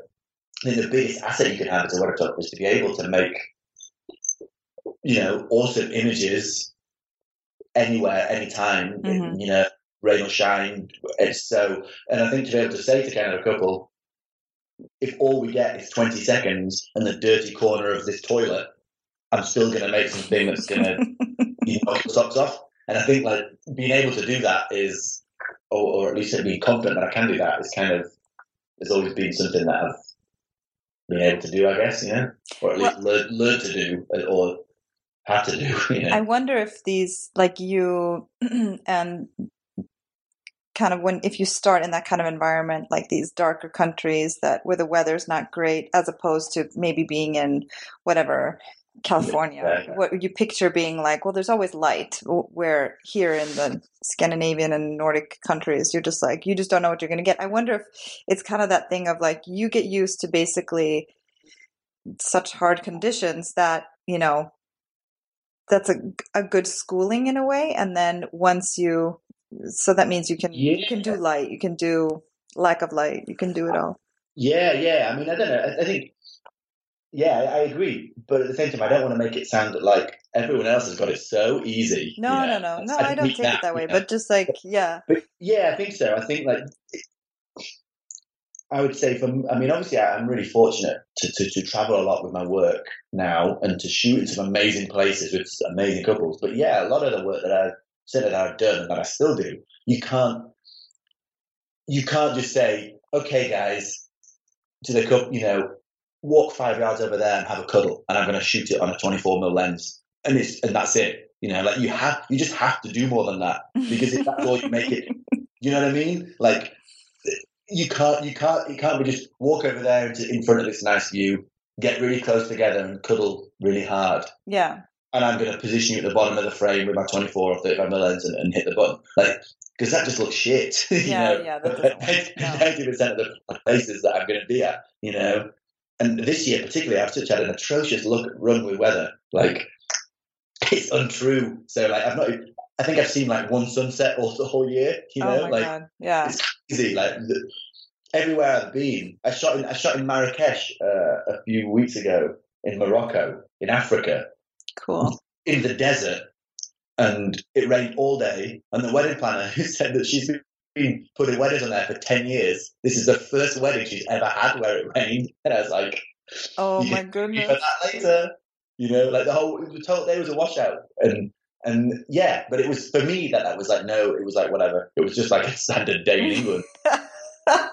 I think the biggest asset you can have as a photographer is to be able to make, you know, awesome images anywhere, anytime. Mhm. You know, rain or shine. It's so, and I think to be able to say to kind of a couple, if all we get is 20 seconds and the dirty corner of this toilet, I'm still going to make something that's going to you knock your socks off. And I think like being able to do that is, or, or at least being confident that I can do that is kind of, has always been something that I've been able to do, I guess, you know, or at least learn, learn to do or had to do, you know. I wonder if these, like you, and um, kind of when if you start in that kind of environment, like these darker countries that where the weather's not great, as opposed to maybe being in whatever California, Yeah. what you picture being like, well, there's always light. Where here in the Scandinavian and Nordic countries, you're just like you just don't know what you're going to get. I wonder if it's kind of that thing of like you get used to basically such hard conditions that you know that's a, a good schooling in a way and then once you so that means you can you can do light you can do lack of light you can do it all Yeah, yeah. I mean, I don't know. I, I think, yeah, I, agree. But at the same time, I don't want to make it sound like everyone else has got it so easy. you no know. no no no I i don't take it that way you know. but just like yeah But yeah, I think so. I think like I would say from I mean obviously I'm really fortunate to, to, to travel a lot with my work now and to shoot in some amazing places with amazing couples. But yeah, a lot of the work that I said that I've done and that I still do, you can't you can't just say, okay guys, to the couple, you know, walk five yards over there and have a cuddle and I'm gonna shoot it on a twenty four mm lens. And it's and that's it. You know, like you have you just have to do more than that because if that's all you make it you know what I mean? Like you can't you can't you can't be just walk over there into, in front of this nice view, get really close together and cuddle really hard. yeah And I'm going to position you at the bottom of the frame with my 24 or 35 mm lens and, and hit the button, like because that just looks shit. you Yeah, know? yeah, that doesn't work. Ninety percent of the places that I'm going to be at, you know. And this year, particularly, I've just had an atrocious look at runway weather. Like it's untrue. So like I've not. I think I've seen like one sunset all the whole year. You know, oh my like god yeah it's crazy. Like the, everywhere I've been, I shot in I shot in Marrakesh uh, a few weeks ago in Morocco, in Africa, cool in the desert, and it rained all day. And the wedding planner who said that she's been putting weddings on there for ten years. This is the first wedding she's ever had where it rained, and I was like, oh my goodness for that later. You know, like the whole day was a washout, and and yeah, but it was for me that that was like no, it was like whatever. It was just like a standard day in England.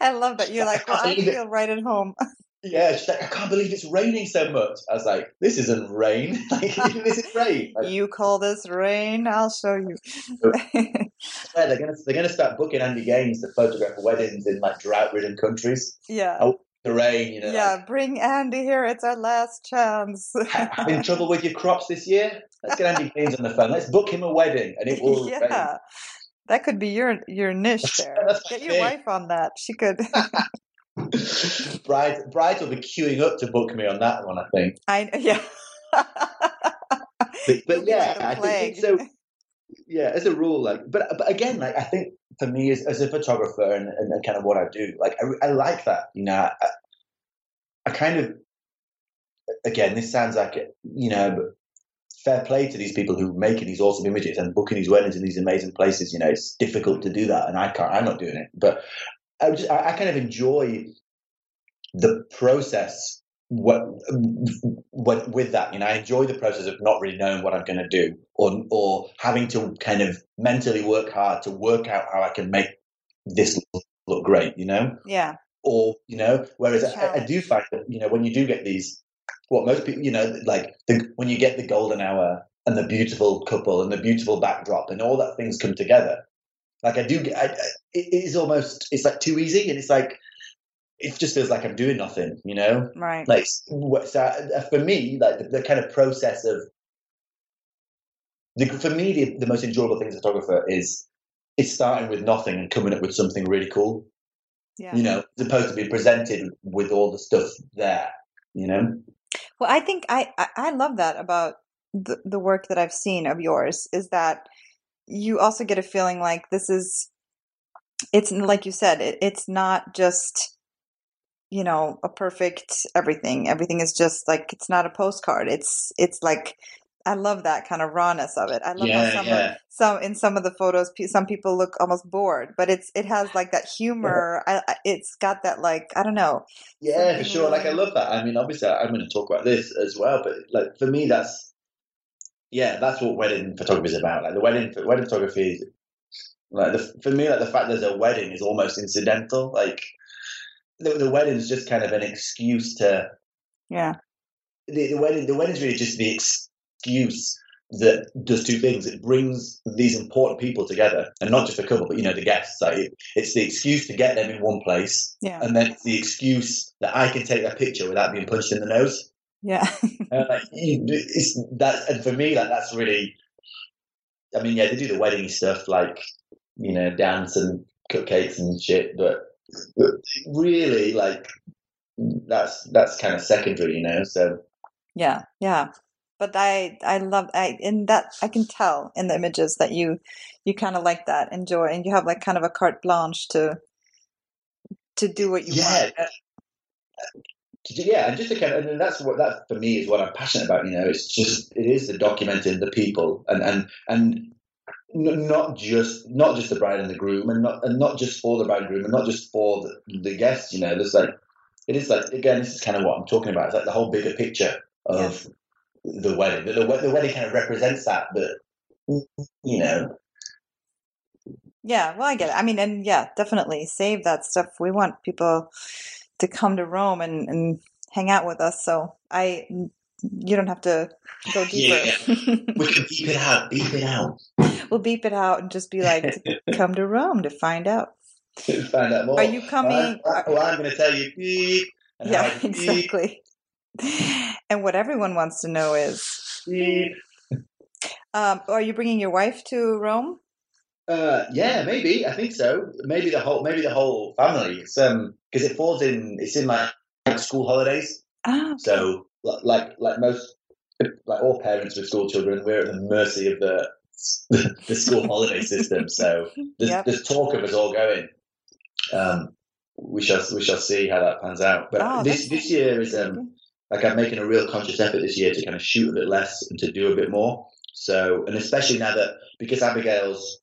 I love that you're like well I feel right at home yeah, she's like, I can't believe it's raining so much. I was like, this isn't rain. like, this is rain. Like, you call this rain? I'll show you. yeah, they're gonna they're gonna start booking Andy Gaines to photograph weddings in like drought-ridden countries. yeah. Oh, The rain, you know. Yeah, like, bring Andy here. It's our last chance. having trouble with your crops this year? Let's get Andy Gaines on the phone. Let's book him a wedding, and it will. rain. yeah. That could be your your niche there. Get your thing. wife on that. She could. Bride, bride will be queuing up to book me on that one. I think. I yeah. But, but yeah, like I think plague. so. Yeah, as a rule, like, but but again, like, I think for me as, as a photographer and, and, and kind of what I do, like, I, I like that. You know, I, I kind of, again, this sounds like you know, fair play to these people who are making these awesome images and booking these weddings in these amazing places. You know, it's difficult to do that, and I can't. I'm not doing it, but I just, I, I kind of enjoy the process what, what with that you know i enjoy the process of not really knowing what i'm going to do or or having to kind of mentally work hard to work out how i can make this look, great you know yeah. or you know whereas I, I do find that you know when you do get these what most people you know like the, when you get the golden hour and the beautiful couple and the beautiful backdrop and all that things come together like i do I, I, it is almost it's like too easy and it's like it just feels like i'm doing nothing you know Right. like so uh, for me like the, the kind of process of the, for me the, the most enjoyable thing as a photographer is it's starting with nothing and coming up with something really cool yeah. you know as opposed to being presented with all the stuff there you know Well, I think I, I, I love that about the, the work that I've seen of yours is that you also get a feeling like this is, it's like you said, it, it's not just, you know, a perfect everything. Everything is just like, it's not a postcard. It's, it's like, I love that kind of rawness of it. I love how some, yeah some, in some of the photos, some people look almost bored, but it's, it has like that humor. I, I- it's got that like, I don't know. yeah for sure like i love that i mean obviously i'm going to talk about this as well but like for me that's yeah that's what wedding photography is about like the wedding wedding photography is like the, for me like the fact there's a wedding is almost incidental like the, the wedding's just kind of an excuse to Yeah. the, the wedding the wedding's really just the excuse that does two things. It brings these important people together, and not just the couple, but you know the guests. Like it, it's the excuse to get them in one place, Yeah. and then it's the excuse that I can take that picture without being punched in the nose. Yeah. Uh, and like it's that, and for me, like that's really. I mean, yeah, they do the wedding stuff, like you know, dance and cupcakes and shit, but, but really, like that's that's kind of secondary, you know. So Yeah, yeah. But I I love I in that I can tell in the images that you you kind of like that, enjoy, and you have like kind of a carte blanche to to do what you yeah, want. Uh, yeah, and just to kind of, and that's what that for me is what I'm passionate about. You know, it's just it is the documenting the people and and and not just not just the bride and the groom, and not and not just for the bride and groom, and not just for the, the guests. You know, there's like it is like again, this is kind of what I'm talking about. It's like the whole bigger picture of the wedding. The, the, the wedding kind of represents that, but you know, Yeah, well, I get it. I mean, and yeah, definitely save that stuff. We want people to come to Rome and and hang out with us. So I you don't have to go deeper. Yeah. we can beep it out, beep it out, we'll beep it out and just be like, come to Rome to find out. find out more. Are you coming? Well, I, well, I'm going to tell you beep. and Yeah, exactly. And what everyone wants to know is, beep. um, are you bringing your wife to Rome? Uh, yeah, maybe. I think so. Maybe the whole, maybe the whole family. It's um, because it falls in. It's in like, school holidays. Ah, So, like, like most, like all parents with school children, we're at the mercy of the the school holiday system. So, there's, Yep. there's talk of us all going. Um, we shall we shall see how that pans out. But Oh, this this year is um, like I'm making a real conscious effort this year to kind of shoot a bit less and to do a bit more. So, and especially now that because Abigail's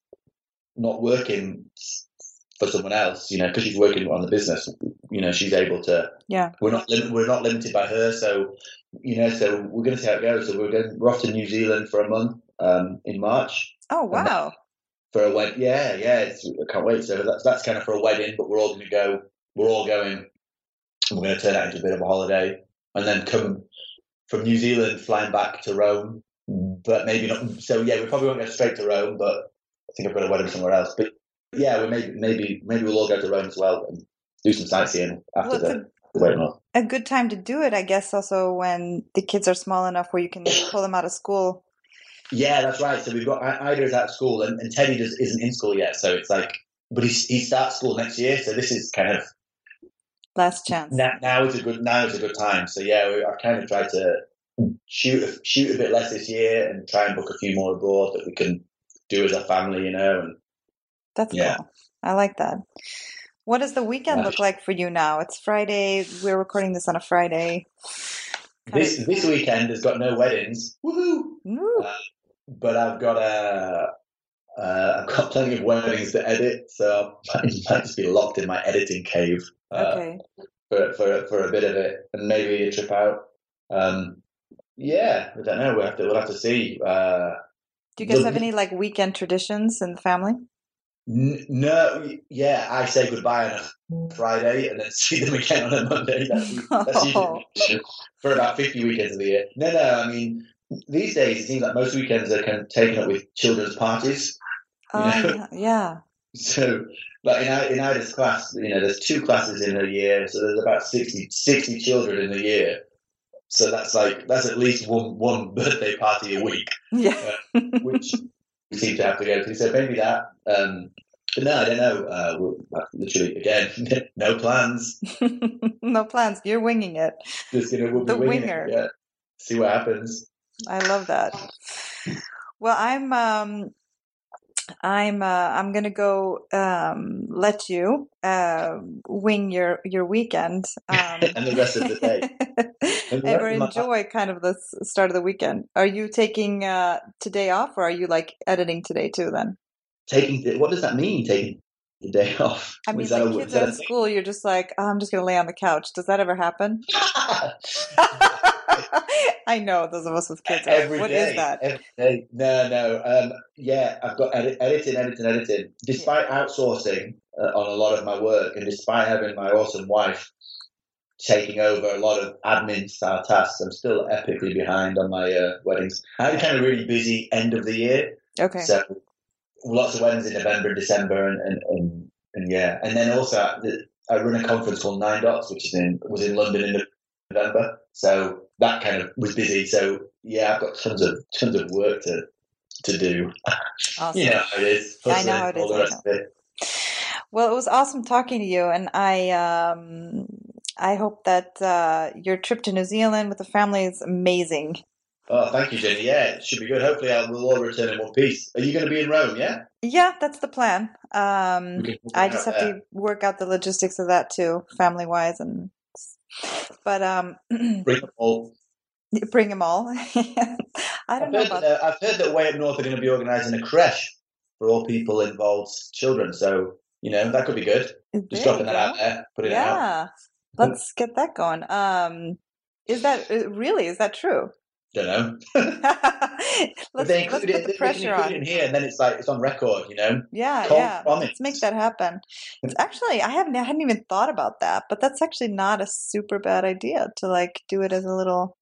not working for someone else, you know, because she's working on the business, you know, she's able to. Yeah. We're not lim- we're not limited by her, so you know, so we're going to see how it goes. So we're going we're off to New Zealand for a month um, in March Oh, wow. for a wedding. Yeah, yeah, it's, I can't wait. So that's that's kind of for a wedding, but we're all going to go. We're all going we're going to turn that into a bit of a holiday, and then come from New Zealand, flying back to Rome. But maybe not. So yeah, we probably won't go straight to Rome, but think I've got a wedding somewhere else. But yeah, we maybe maybe maybe we'll all go to Rome as well and do some sightseeing after Well, the, the wedding. off. A good time to do it, I guess, also when the kids are small enough where you can pull them out of school. Yeah, that's right. So we've got I- Ida is out of school, and, and Teddy does, isn't in school yet. So it's like, but he he starts school next year. So this is kind of Last chance. now, now is a good now is a good time. So yeah, we, I've kind of tried to shoot a- shoot a bit less this year and try and book a few more abroad that we can do as a family, you know. And That's Yeah. cool. I like that. What does the weekend Yeah. look like for you now? It's Friday. We're recording this on a Friday. Kind this of- this weekend has got no weddings, woohoo! Woo. But I've got a uh, I've got plenty of weddings to edit, so I might, might just be locked in my editing cave uh, okay. for for for a bit of it, and maybe a trip out. Um, yeah, I don't know. We'll have to we'll have to see. Uh, Do you guys the- have any like weekend traditions in the family? N- No, yeah, I say goodbye on a Friday and then see them again on a Monday. That's, that's usually oh. for about 50 weekends of the year. No, no, I mean, these days it seems like most weekends are kind of taken up with children's parties. Oh, know? yeah. So, like in, in Ida's class, you know, there's two classes in a year, so there's about 60, 60 children in the year. So that's like, that's at least one, one birthday party a week. Yeah. which we seem to have to go to. So maybe that. Um, but no, I don't know. Uh, uh, literally, again, no plans. no plans. You're winging it. Just gonna we'll be The winging it, winger. Yeah. See what happens. I love that. Well, I'm um I'm uh I'm gonna go um let you uh wing your your weekend um And the rest of the day. And the and rest or of my- enjoy kind of the start of the weekend. Are you taking uh today off or are you like editing today too then? Taking what does that mean? Taking the day off? I mean like a- kids are in school, you're just like, oh, I'm just gonna lay on the couch. Does that ever happen? I know those of us with kids. Are, Every what day, is that? every day. No, no. Um, yeah, I've got edit, editing, editing, editing. Despite outsourcing uh, on a lot of my work, and despite having my awesome wife taking over a lot of admin style tasks, I'm still epically behind on my uh, weddings. I had a kind of really busy end of the year, Okay. so lots of weddings in November and December, and and, and, and yeah, and then also the- I run a conference called Nine Dots, which is in was in London in November, so that kind of was busy. So yeah, I've got tons of tons of work to to do. Awesome. You know how it is. I know how it is, the I rest of it. Well, it was awesome talking to you, and I um, I hope that uh, your trip to New Zealand with the family is amazing. Oh, thank you, Jenny. Yeah, it should be good. Hopefully, I will all return in one piece. Are you going to be in Rome? Yeah. Yeah, that's the plan. Um, We can- we can I just have there. to work out the logistics of that too, family wise, and but um, bring them all. bring them all. I I've don't know heard, about that, uh, I've heard that way up north are going to be organising a creche for all people involved, children. So you know that could be good. there Just dropping that out there, putting it out. Yeah, let's get that going. Um, is that uh, really? Is that true? Don't know. let's they include put it, the they pressure include on. it in here, and then it's like it's on record. You know. Yeah, yeah. promise. Let's make that happen. It's actually I haven't I hadn't even thought about that, but that's actually not a super bad idea to like do it as a little.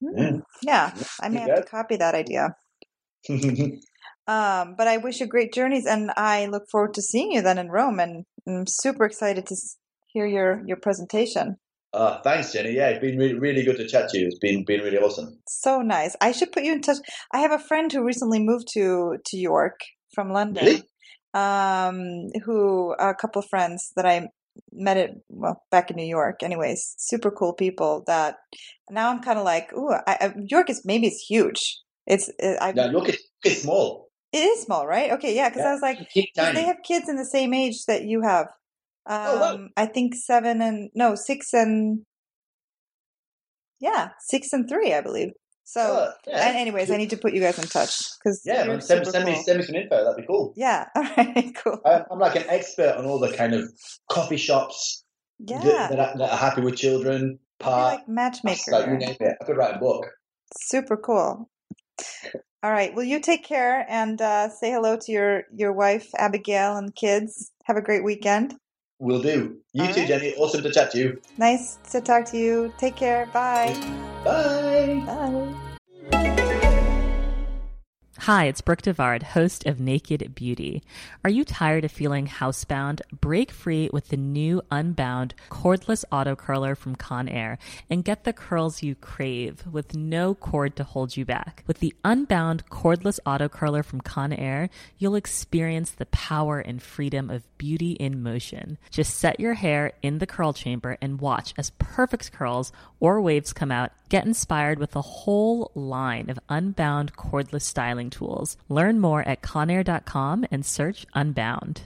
Hmm, Yeah. Yeah, I may have to copy that idea. Um, but I wish you great journeys, and I look forward to seeing you then in Rome. And I'm super excited to hear your your presentation. Oh, thanks, Jenny. Yeah, it's been really, really good to chat to you. It's been been really awesome. So nice. I should put you in touch. I have a friend who recently moved to to York from London. Really? Um, who a couple of friends that I met it well back in New York. Anyways, super cool people. That now I'm kind of like, ooh, I, I, York is maybe it's huge. It's it, I, Now look, it's, it's small. it is small, right? Okay, yeah. Because I was like, they have kids in the same age that you have. Um, Oh, wow. I think seven and no six and yeah, six and three, I believe. So. Oh, yeah. And anyways, I need to put you guys in touch because yeah, man, send, send me send me some info. That'd be cool. Yeah. All right. Cool. I'm, I'm like an expert on all the kind of coffee shops Yeah. that, that, are, that are happy with children. Park, like matchmaker. like you name it. I could write a book. Super cool. All right. Well, you take care and uh, say hello to your your wife Abigail and kids. Have a great weekend. Will do. You All too, right. Jenny. Awesome to chat to you. Nice to talk to you. Take care. Bye. Bye. Bye. Hi, it's Brooke Devard, host of Naked Beauty. Are you tired of feeling housebound? Break free with the new Unbound cordless auto curler from Conair and get the curls you crave with no cord to hold you back. With the Unbound cordless auto curler from Conair, you'll experience the power and freedom of beauty in motion. Just set your hair in the curl chamber and watch as perfect curls or waves come out. Get inspired with a whole line of Unbound cordless styling tools. Learn more at Conair.com and search Unbound.